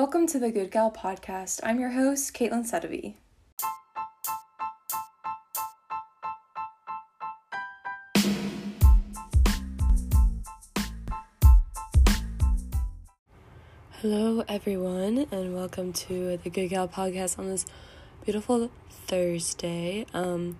Welcome to the Good Gal podcast. I'm your host, Caitlin Sedovey. Hello, everyone, and welcome to the Good Gal podcast on this beautiful Thursday. Um,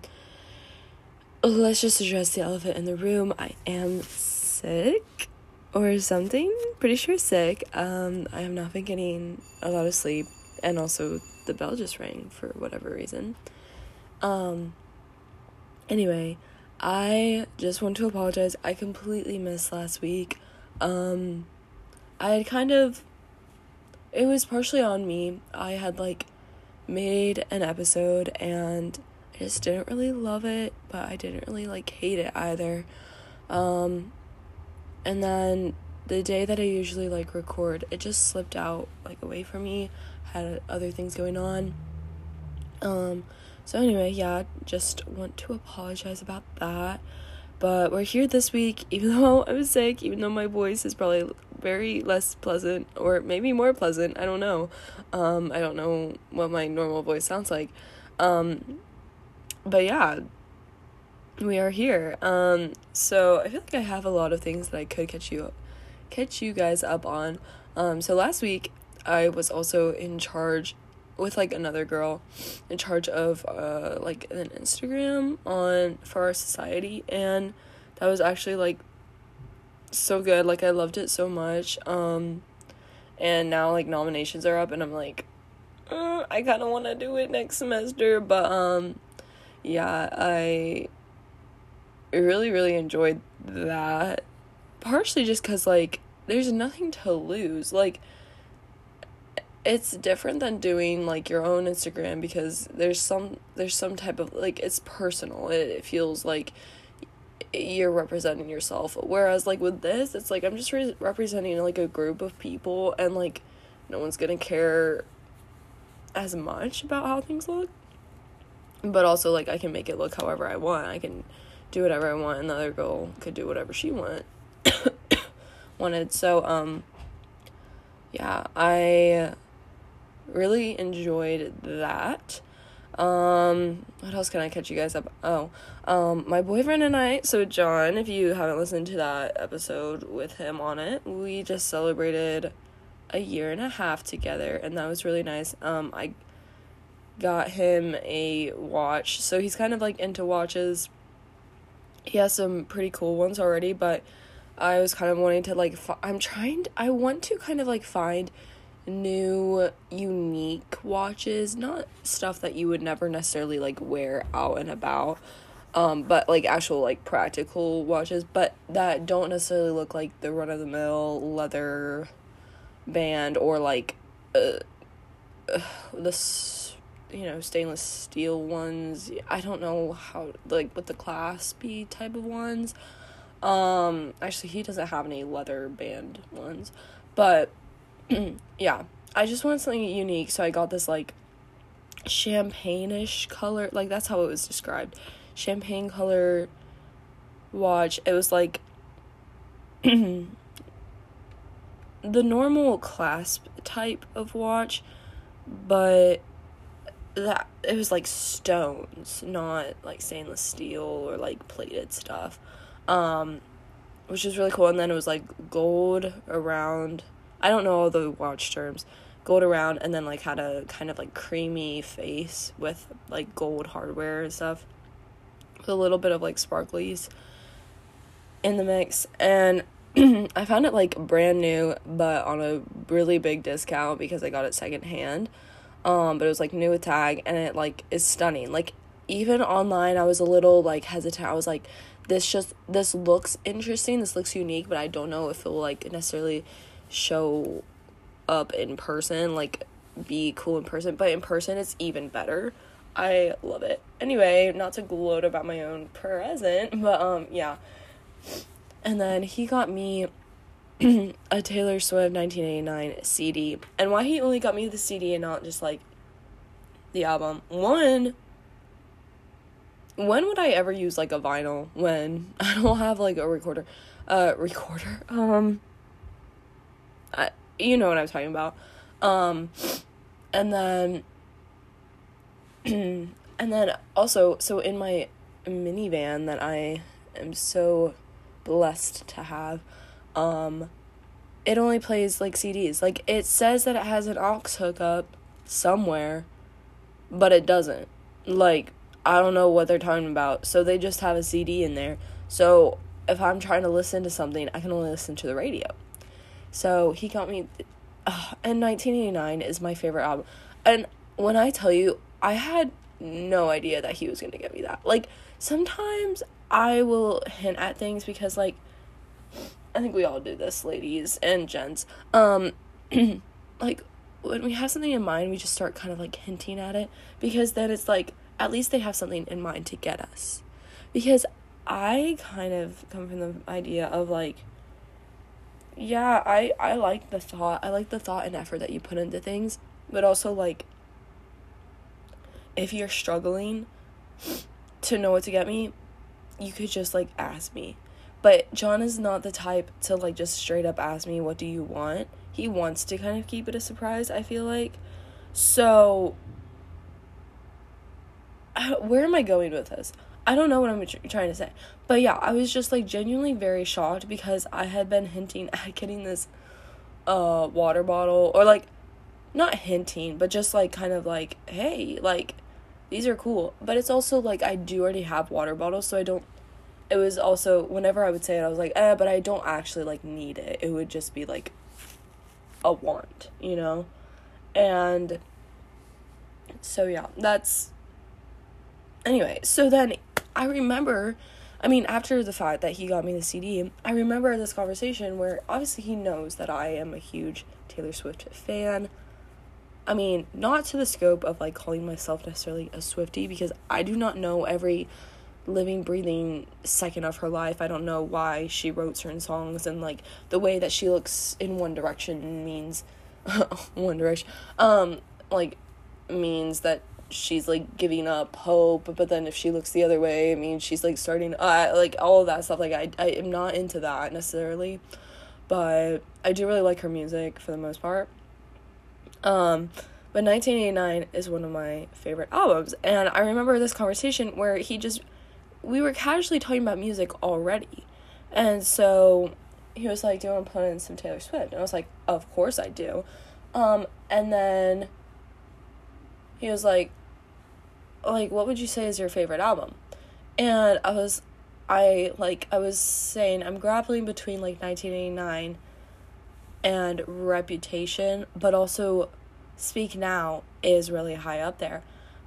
let's just address the elephant in the room. I am sick or something. Pretty sure sick. Um, I have not been getting a lot of sleep, and also the bell just rang for whatever reason. Um, anyway, I just want to apologize. I completely missed last week. Um, I had kind of it was partially on me. I had like made an episode and I just didn't really love it, but I didn't really like hate it either. Um and then the day that I usually like record, it just slipped out like away from me. Had other things going on. Um so anyway, yeah, just want to apologize about that. But we're here this week, even though I'm sick, even though my voice is probably very less pleasant, or maybe more pleasant. I don't know. Um, I don't know what my normal voice sounds like. Um, but yeah, we are here. Um, so I feel like I have a lot of things that I could catch you, catch you guys up on. Um, so last week I was also in charge with like another girl in charge of uh like an Instagram on for our society and that was actually like so good like I loved it so much um and now like nominations are up and I'm like uh, I kind of want to do it next semester but um yeah I really really enjoyed that partially just cuz like there's nothing to lose like it's different than doing like your own Instagram because there's some there's some type of like it's personal. It, it feels like you're representing yourself. Whereas like with this, it's like I'm just re- representing like a group of people and like no one's going to care as much about how things look. But also like I can make it look however I want. I can do whatever I want and the other girl could do whatever she want wanted. So um yeah, I really enjoyed that. Um, what else can I catch you guys up? Oh, um, my boyfriend and I, so John, if you haven't listened to that episode with him on it, we just celebrated a year and a half together, and that was really nice. Um, I got him a watch, so he's kind of like into watches. He has some pretty cool ones already, but I was kind of wanting to like, fi- I'm trying, to, I want to kind of like find new unique watches not stuff that you would never necessarily like wear out and about um but like actual like practical watches but that don't necessarily look like the run of the mill leather band or like uh, uh this you know stainless steel ones i don't know how like with the claspy type of ones um actually he doesn't have any leather band ones but yeah, I just wanted something unique, so I got this like champagne-ish color. Like that's how it was described. Champagne color watch. It was like the normal clasp type of watch, but that it was like stones, not like stainless steel or like plated stuff. Um which is really cool and then it was like gold around I don't know all the watch terms. Gold around and then like had a kind of like creamy face with like gold hardware and stuff. With a little bit of like sparklies in the mix. And I found it like brand new but on a really big discount because I got it secondhand. Um, but it was like new with tag and it like is stunning. Like even online I was a little like hesitant. I was like this just this looks interesting, this looks unique, but I don't know if it will like necessarily show up in person, like be cool in person, but in person it's even better. I love it. Anyway, not to gloat about my own present, but um yeah. And then he got me a Taylor Swift 1989 CD. And why he only got me the CD and not just like the album? One when would I ever use like a vinyl when I don't have like a recorder? Uh recorder. Um I, you know what I'm talking about. Um, and then, and then also, so in my minivan that I am so blessed to have, um, it only plays like CDs. Like it says that it has an aux hookup somewhere, but it doesn't. Like I don't know what they're talking about. So they just have a CD in there. So if I'm trying to listen to something, I can only listen to the radio. So he got me, uh, and 1989 is my favorite album. And when I tell you, I had no idea that he was going to get me that. Like, sometimes I will hint at things because, like, I think we all do this, ladies and gents. Um, like, when we have something in mind, we just start kind of like hinting at it because then it's like, at least they have something in mind to get us. Because I kind of come from the idea of like, yeah, I I like the thought. I like the thought and effort that you put into things, but also like if you're struggling to know what to get me, you could just like ask me. But John is not the type to like just straight up ask me what do you want. He wants to kind of keep it a surprise, I feel like. So where am I going with this? I don't know what I'm trying to say. But yeah, I was just like genuinely very shocked because I had been hinting at getting this uh water bottle or like not hinting, but just like kind of like, hey, like these are cool. But it's also like I do already have water bottles, so I don't it was also whenever I would say it, I was like, eh, but I don't actually like need it. It would just be like a want, you know? And so yeah, that's anyway, so then I remember, I mean, after the fact that he got me the CD, I remember this conversation where obviously he knows that I am a huge Taylor Swift fan. I mean, not to the scope of like calling myself necessarily a Swiftie because I do not know every living, breathing second of her life. I don't know why she wrote certain songs and like the way that she looks in One Direction means One Direction. Um, like means that she's like giving up hope but then if she looks the other way it means she's like starting uh, like all of that stuff like I, I am not into that necessarily but i do really like her music for the most part um but 1989 is one of my favorite albums and i remember this conversation where he just we were casually talking about music already. And so he was like do you want to put in some taylor swift? And i was like of course i do. Um and then he was like like what would you say is your favorite album? And i was i like i was saying i'm grappling between like 1989 and reputation but also speak now is really high up there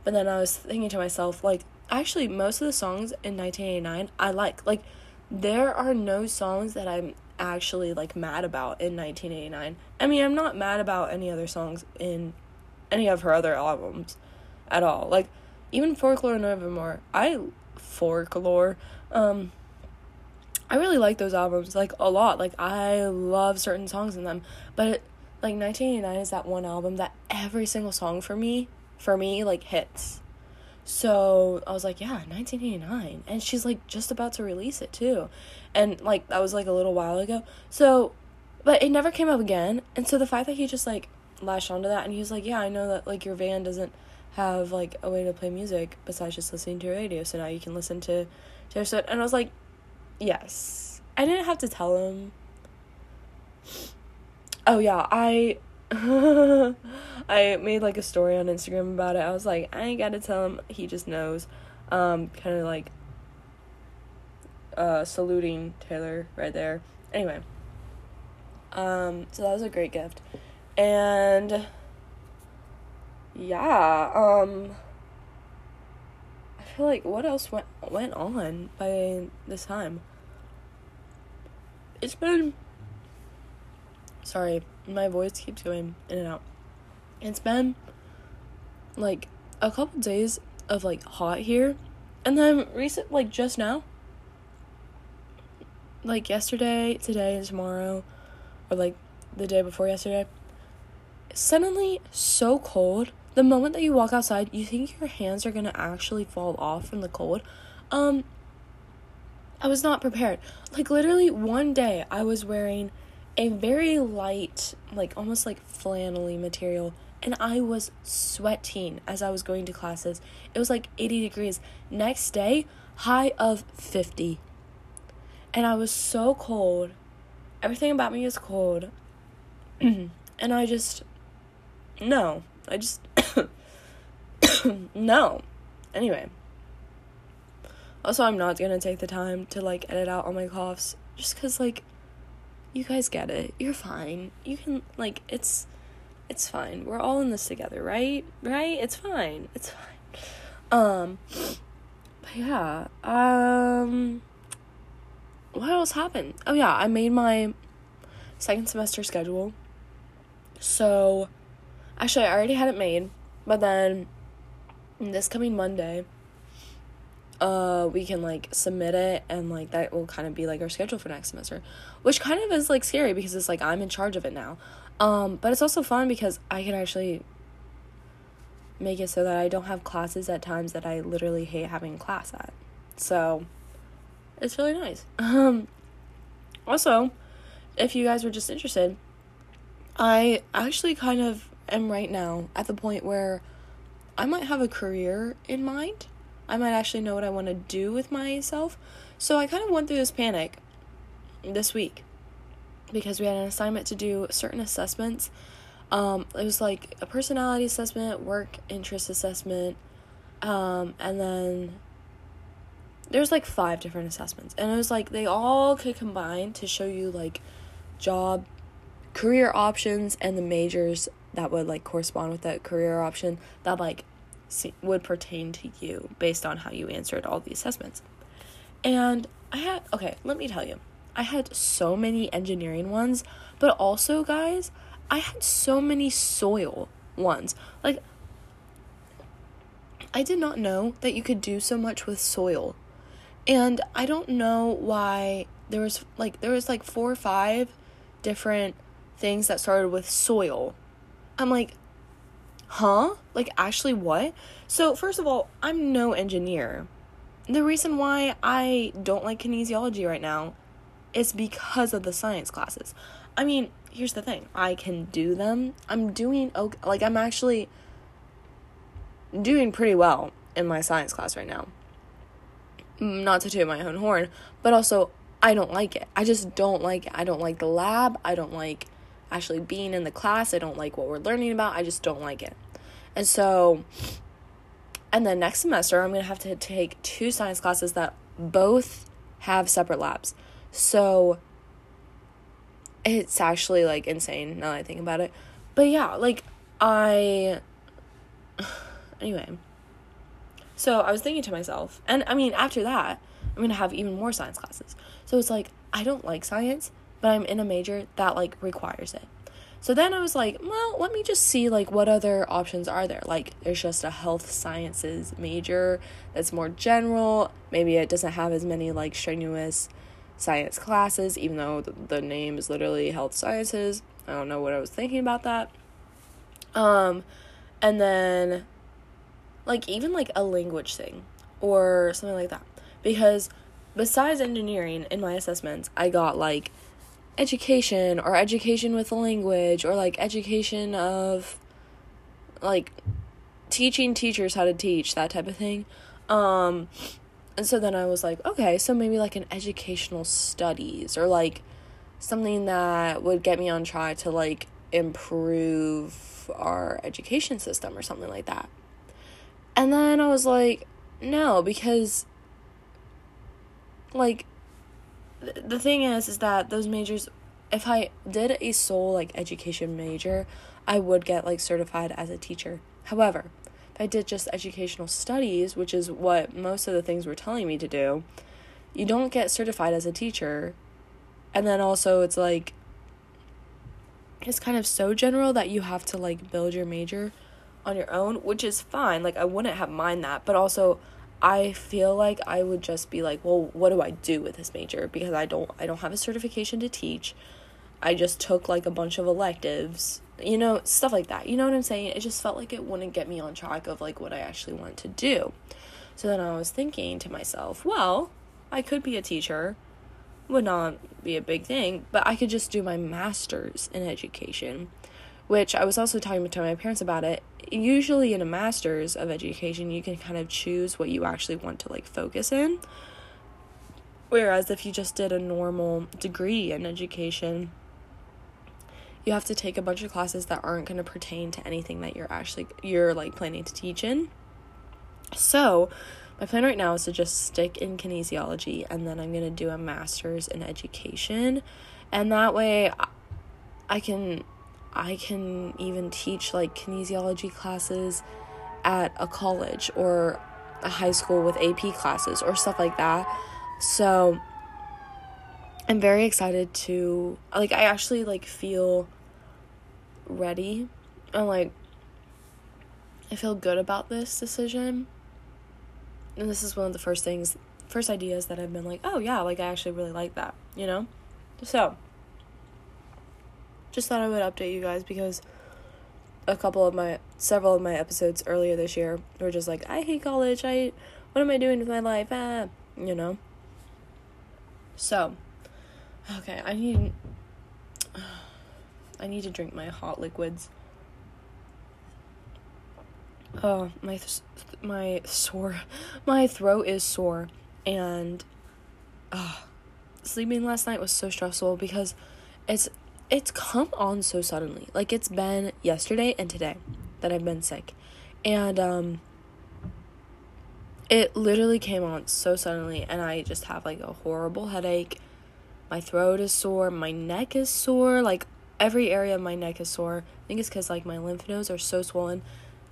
but then i was thinking to myself like actually most of the songs in 1989 i like like there are no songs that i'm actually like mad about in 1989 i mean i'm not mad about any other songs in any of her other albums at all like even Folklore and Evermore. I Folklore. Um I really like those albums like a lot. Like I love certain songs in them, but like 1989 is that one album that every single song for me for me like hits. So I was like, yeah, 1989. And she's like just about to release it too. And like that was like a little while ago. So but it never came up again. And so the fact that he just like latched onto that and he was like, Yeah, I know that like your van doesn't have like a way to play music besides just listening to your radio. So now you can listen to Taylor Swift. And I was like, yes. I didn't have to tell him. Oh yeah, I I made like a story on Instagram about it. I was like, I ain't gotta tell him. He just knows. Um, kind of like uh saluting Taylor right there. Anyway. Um, so that was a great gift. And yeah, um I feel like what else went went on by this time? It's been sorry, my voice keeps going in and out. It's been like a couple days of like hot here and then recent like just now like yesterday, today, and tomorrow, or like the day before yesterday, suddenly so cold the moment that you walk outside, you think your hands are to actually fall off from the cold. Um I was not prepared. Like literally one day I was wearing a very light, like almost like flannelly material. And I was sweating as I was going to classes. It was like 80 degrees. Next day, high of 50. And I was so cold. Everything about me was cold. and I just, no. I just, no. Anyway. Also, I'm not gonna take the time to like edit out all my coughs just because, like, you guys get it. You're fine. You can, like, it's, it's fine. We're all in this together, right? Right? It's fine. It's fine. Um, but yeah, um, what else happened? Oh, yeah, I made my second semester schedule. So, actually, I already had it made, but then this coming Monday, uh we can like submit it and like that will kind of be like our schedule for next semester which kind of is like scary because it's like i'm in charge of it now. Um but it's also fun because i can actually make it so that i don't have classes at times that i literally hate having class at. So it's really nice. Um also if you guys were just interested i actually kind of am right now at the point where i might have a career in mind I might actually know what I want to do with myself. So I kind of went through this panic this week because we had an assignment to do certain assessments. Um, it was like a personality assessment, work interest assessment, um, and then there's like five different assessments. And it was like they all could combine to show you like job, career options, and the majors that would like correspond with that career option that like would pertain to you based on how you answered all the assessments. And I had, okay, let me tell you, I had so many engineering ones, but also, guys, I had so many soil ones. Like, I did not know that you could do so much with soil. And I don't know why there was like there was like four or five different things that started with soil. I'm like, huh? Like, actually, what? So, first of all, I'm no engineer. The reason why I don't like kinesiology right now is because of the science classes. I mean, here's the thing I can do them. I'm doing okay. Like, I'm actually doing pretty well in my science class right now. Mm, not to toot my own horn, but also, I don't like it. I just don't like it. I don't like the lab. I don't like actually being in the class. I don't like what we're learning about. I just don't like it. And so, and then next semester, I'm going to have to take two science classes that both have separate labs. So, it's actually like insane now that I think about it. But yeah, like, I. Anyway. So, I was thinking to myself, and I mean, after that, I'm to have even more science classes. So, it's like, I don't like science, but I'm in a major that like requires it. So then I was like, well, let me just see like what other options are there. Like there's just a health sciences major that's more general. Maybe it doesn't have as many like strenuous science classes even though the, name is literally health sciences. I don't know what I was thinking about that. Um and then like even like a language thing or something like that. Because besides engineering in my assessments, I got like education or education with language or like education of like teaching teachers how to teach that type of thing. Um and so then i was like okay so maybe like an educational studies or like something that would get me on track to like improve our education system or something like that. And then i was like no because like the thing is is that those majors if I did a sole like education major, I would get like certified as a teacher. However, if I did just educational studies, which is what most of the things were telling me to do, you don't get certified as a teacher. And then also it's like it's kind of so general that you have to like build your major on your own, which is fine. Like I wouldn't have mind that, but also I feel like I would just be like, well, what do I do with this major? Because I don't I don't have a certification to teach. I just took like a bunch of electives, you know, stuff like that. You know what I'm saying? It just felt like it wouldn't get me on track of like what I actually want to do. So then I was thinking to myself, well, I could be a teacher, would not be a big thing, but I could just do my master's in education, which I was also talking to my parents about it. Usually, in a master's of education, you can kind of choose what you actually want to like focus in. Whereas if you just did a normal degree in education, you have to take a bunch of classes that aren't going to pertain to anything that you're actually you're like planning to teach in. So, my plan right now is to just stick in kinesiology and then I'm going to do a master's in education and that way I can I can even teach like kinesiology classes at a college or a high school with AP classes or stuff like that. So I'm very excited to like I actually like feel ready and like I feel good about this decision and this is one of the first things first ideas that I've been like, "Oh yeah, like I actually really like that." You know? So, just thought I would update you guys because a couple of my several of my episodes earlier this year were just like, "I hate college. I what am I doing with my life?" Ah, you know. So, okay, I need I need to drink my hot liquids. Oh, my th- my sore, my throat is sore, and, uh, sleeping last night was so stressful because it's it's come on so suddenly. Like it's been yesterday and today that I've been sick, and um, it literally came on so suddenly, and I just have like a horrible headache. My throat is sore. My neck is sore. Like every area of my neck is sore. I think it's because like my lymph nodes are so swollen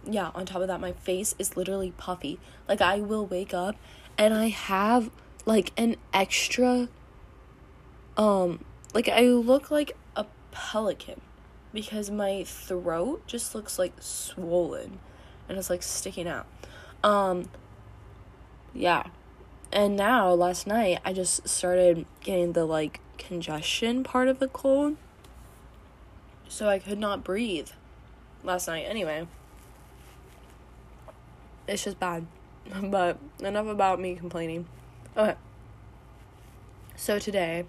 yeah, on top of that, my face is literally puffy. Like, I will wake up and I have like an extra, um, like, I look like pelican because my throat just looks like swollen and it's like sticking out. Um, yeah. And now, last night, I just started getting the like congestion part of the cold. So I could not breathe last night anyway it's just bad. But enough about me complaining. Okay. So today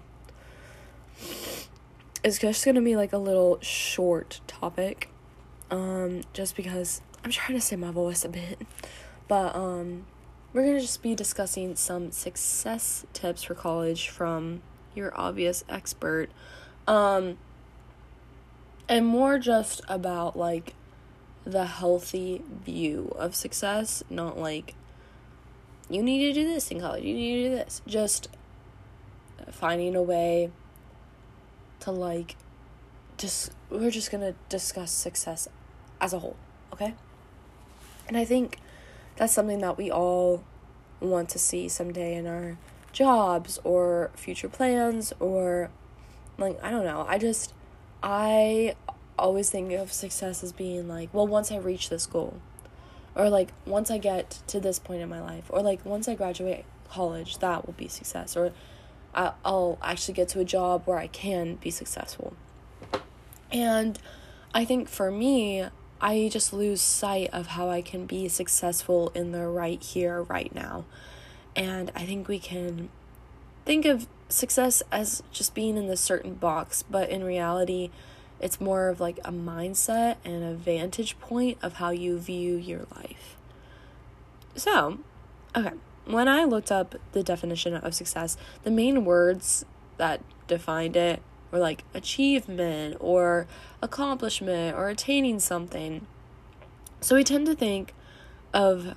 it's just gonna be like a little short topic. Um, just because I'm trying to save my voice a bit. But um we're gonna just be discussing some success tips for college from your obvious expert. Um and more just about like the healthy view of success, not like you need to do this in college, you need to do this. Just finding a way to like just we're just to discuss success as a whole, okay? And I think that's something that we all want to see someday in our jobs or future plans or like I don't know. I just I always think of success as being like, well, once I reach this goal, or like once I get to this point in my life, or like once I graduate college, that will be success, or I'll actually get to a job where I can be successful. And I think for me, I just lose sight of how I can be successful in the right here, right now. And I think we can think of success as just being in this certain box, but in reality, it's more of like a mindset and a vantage point of how you view your life. So, okay, when I looked up the definition of success, the main words that defined it were like achievement or accomplishment or attaining something. So we tend to think of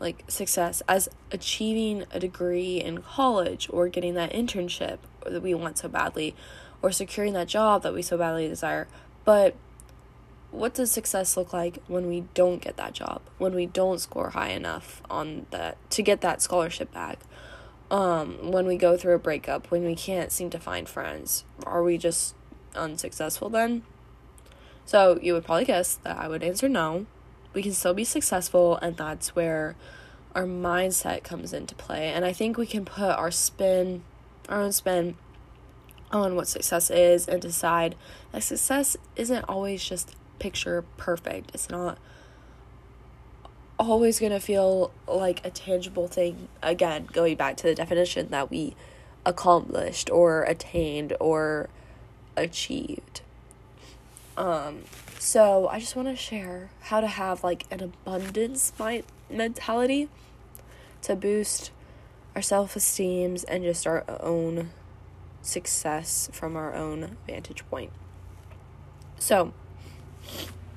like success as achieving a degree in college or getting that internship that we want so badly or securing that job that we so badly desire. But what does success look like when we don't get that job? When we don't score high enough on that to get that scholarship back? Um, when we go through a breakup, when we can't seem to find friends, are we just unsuccessful then? So you would probably guess that I would answer no. We can still be successful, and that's where our mindset comes into play. And I think we can put our spin, our own spin on what success is and decide that success isn't always just picture perfect. It's not always going to feel like a tangible thing. Again, going back to the definition that we accomplished or attained or achieved. Um, so I just want to share how to have like an abundance my mentality to boost our self-esteems and just our own success from our own vantage point. So,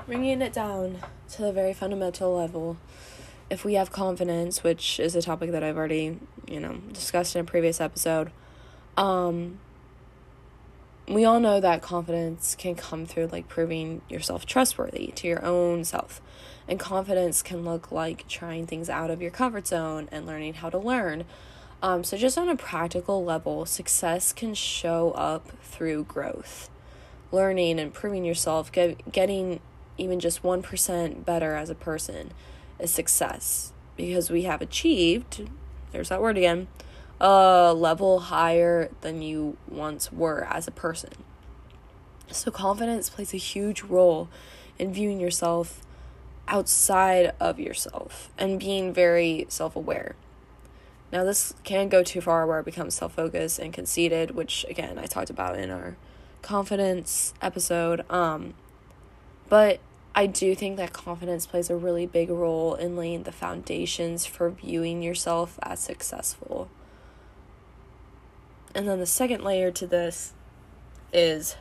bringing it down to the very fundamental level, if we have confidence, which is a topic that I've already, you know, discussed in a previous episode, um, we all know that confidence can come through like proving yourself trustworthy to your own self. And confidence can look like trying things out of your comfort zone and learning how to learn. Um, so, just on a practical level, success can show up through growth, learning, and proving yourself, get, getting even just 1% better as a person is success because we have achieved, there's that word again, a level higher than you once were as a person. So, confidence plays a huge role in viewing yourself outside of yourself and being very self aware. Now, this can go too far where it becomes self focused and conceited, which again I talked about in our confidence episode. Um, but I do think that confidence plays a really big role in laying the foundations for viewing yourself as successful. And then the second layer to this is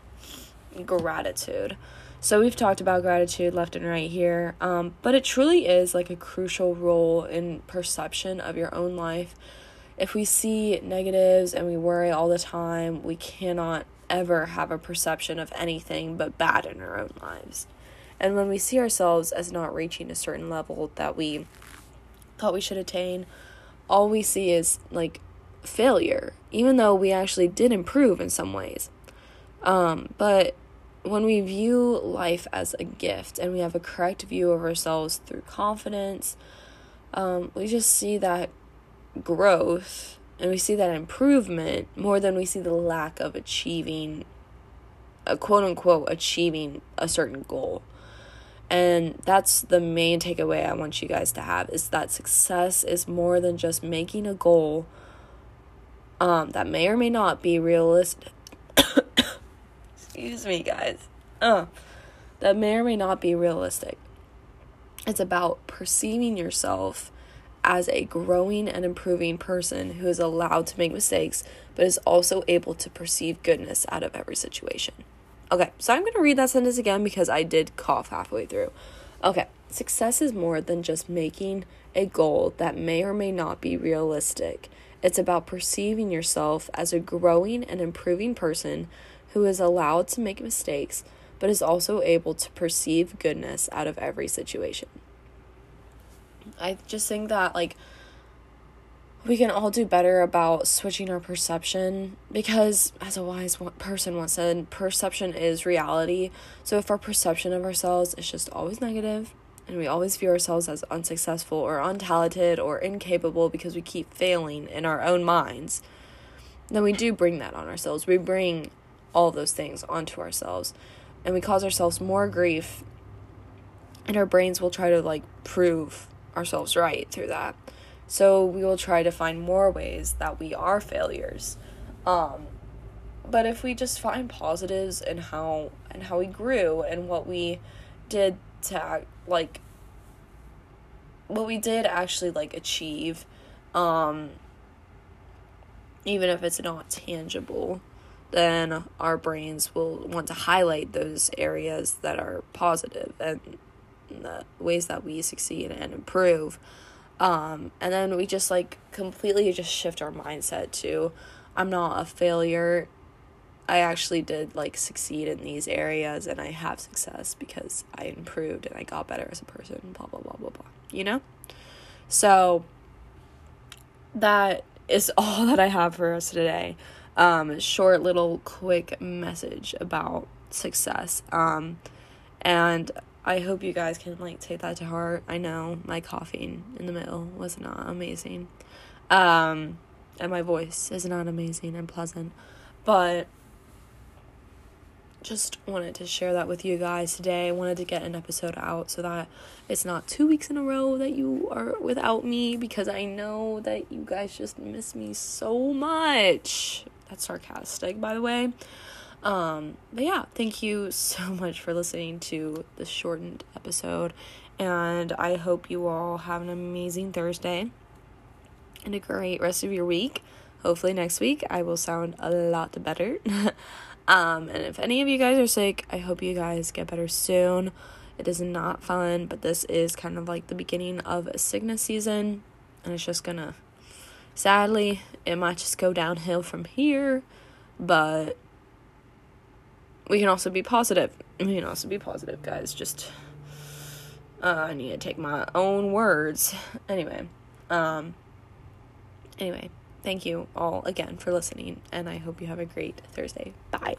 gratitude. So we've talked about gratitude left and right here, um, but it truly is like a crucial role in perception of your own life. If we see negatives and we worry all the time, we cannot ever have a perception of anything but bad in our own lives. And when we see ourselves as not reaching a certain level that we thought we should attain, all we see is like failure, even though we actually did improve in some ways. Um, but when we view life as a gift and we have a correct view of ourselves through confidence, um, we just see that growth and we see that improvement more than we see the lack of achieving a quote unquote achieving a certain goal. And that's the main takeaway I want you guys to have is that success is more than just making a goal um, that may or may not be realistic. Excuse me, guys. Uh, that may or may not be realistic. It's about perceiving yourself as a growing and improving person who is allowed to make mistakes, but is also able to perceive goodness out of every situation. Okay, so I'm going to read that sentence again because I did cough halfway through. Okay, success is more than just making a goal that may or may not be realistic. It's about perceiving yourself as a growing and improving person who is allowed to make mistakes, but is also able to perceive goodness out of every situation. I just think that, like, we can all do better about switching our perception because, as a wise person once said, perception is reality. So, if our perception of ourselves is just always negative, and we always view ourselves as unsuccessful or untalented or incapable because we keep failing in our own minds, then we do bring that on ourselves. We bring all those things onto ourselves and we cause ourselves more grief and our brains will try to like prove ourselves right through that. So we will try to find more ways that we are failures. Um, but if we just find positives in how and how we grew and what we did to like what we did actually like achieve um even if it's not tangible then our brains will want to highlight those areas that are positive and the ways that we succeed and improve um and then we just like completely just shift our mindset to i'm not a failure I actually did like succeed in these areas and I have success because I improved and I got better as a person, blah, blah, blah, blah, blah. You know? So that is all that I have for us today. Um, short little quick message about success. Um, and I hope you guys can like take that to heart. I know my coughing in the middle was not amazing. Um, and my voice is not amazing and pleasant. But just wanted to share that with you guys today. I wanted to get an episode out so that it's not two weeks in a row that you are without me because I know that you guys just miss me so much. That's sarcastic, by the way. Um, but yeah, thank you so much for listening to the shortened episode. And I hope you all have an amazing Thursday and a great rest of your week. Hopefully, next week I will sound a lot better. um, and if any of you guys are sick, I hope you guys get better soon. It is not fun, but this is kind of like the beginning of a sickness season, and it's just gonna sadly, it might just go downhill from here, but we can also be positive. We can also be positive, guys. Just uh, I need to take my own words. Anyway, um, anyway, thank you all again for listening, and I hope you have a great Thursday. Bye.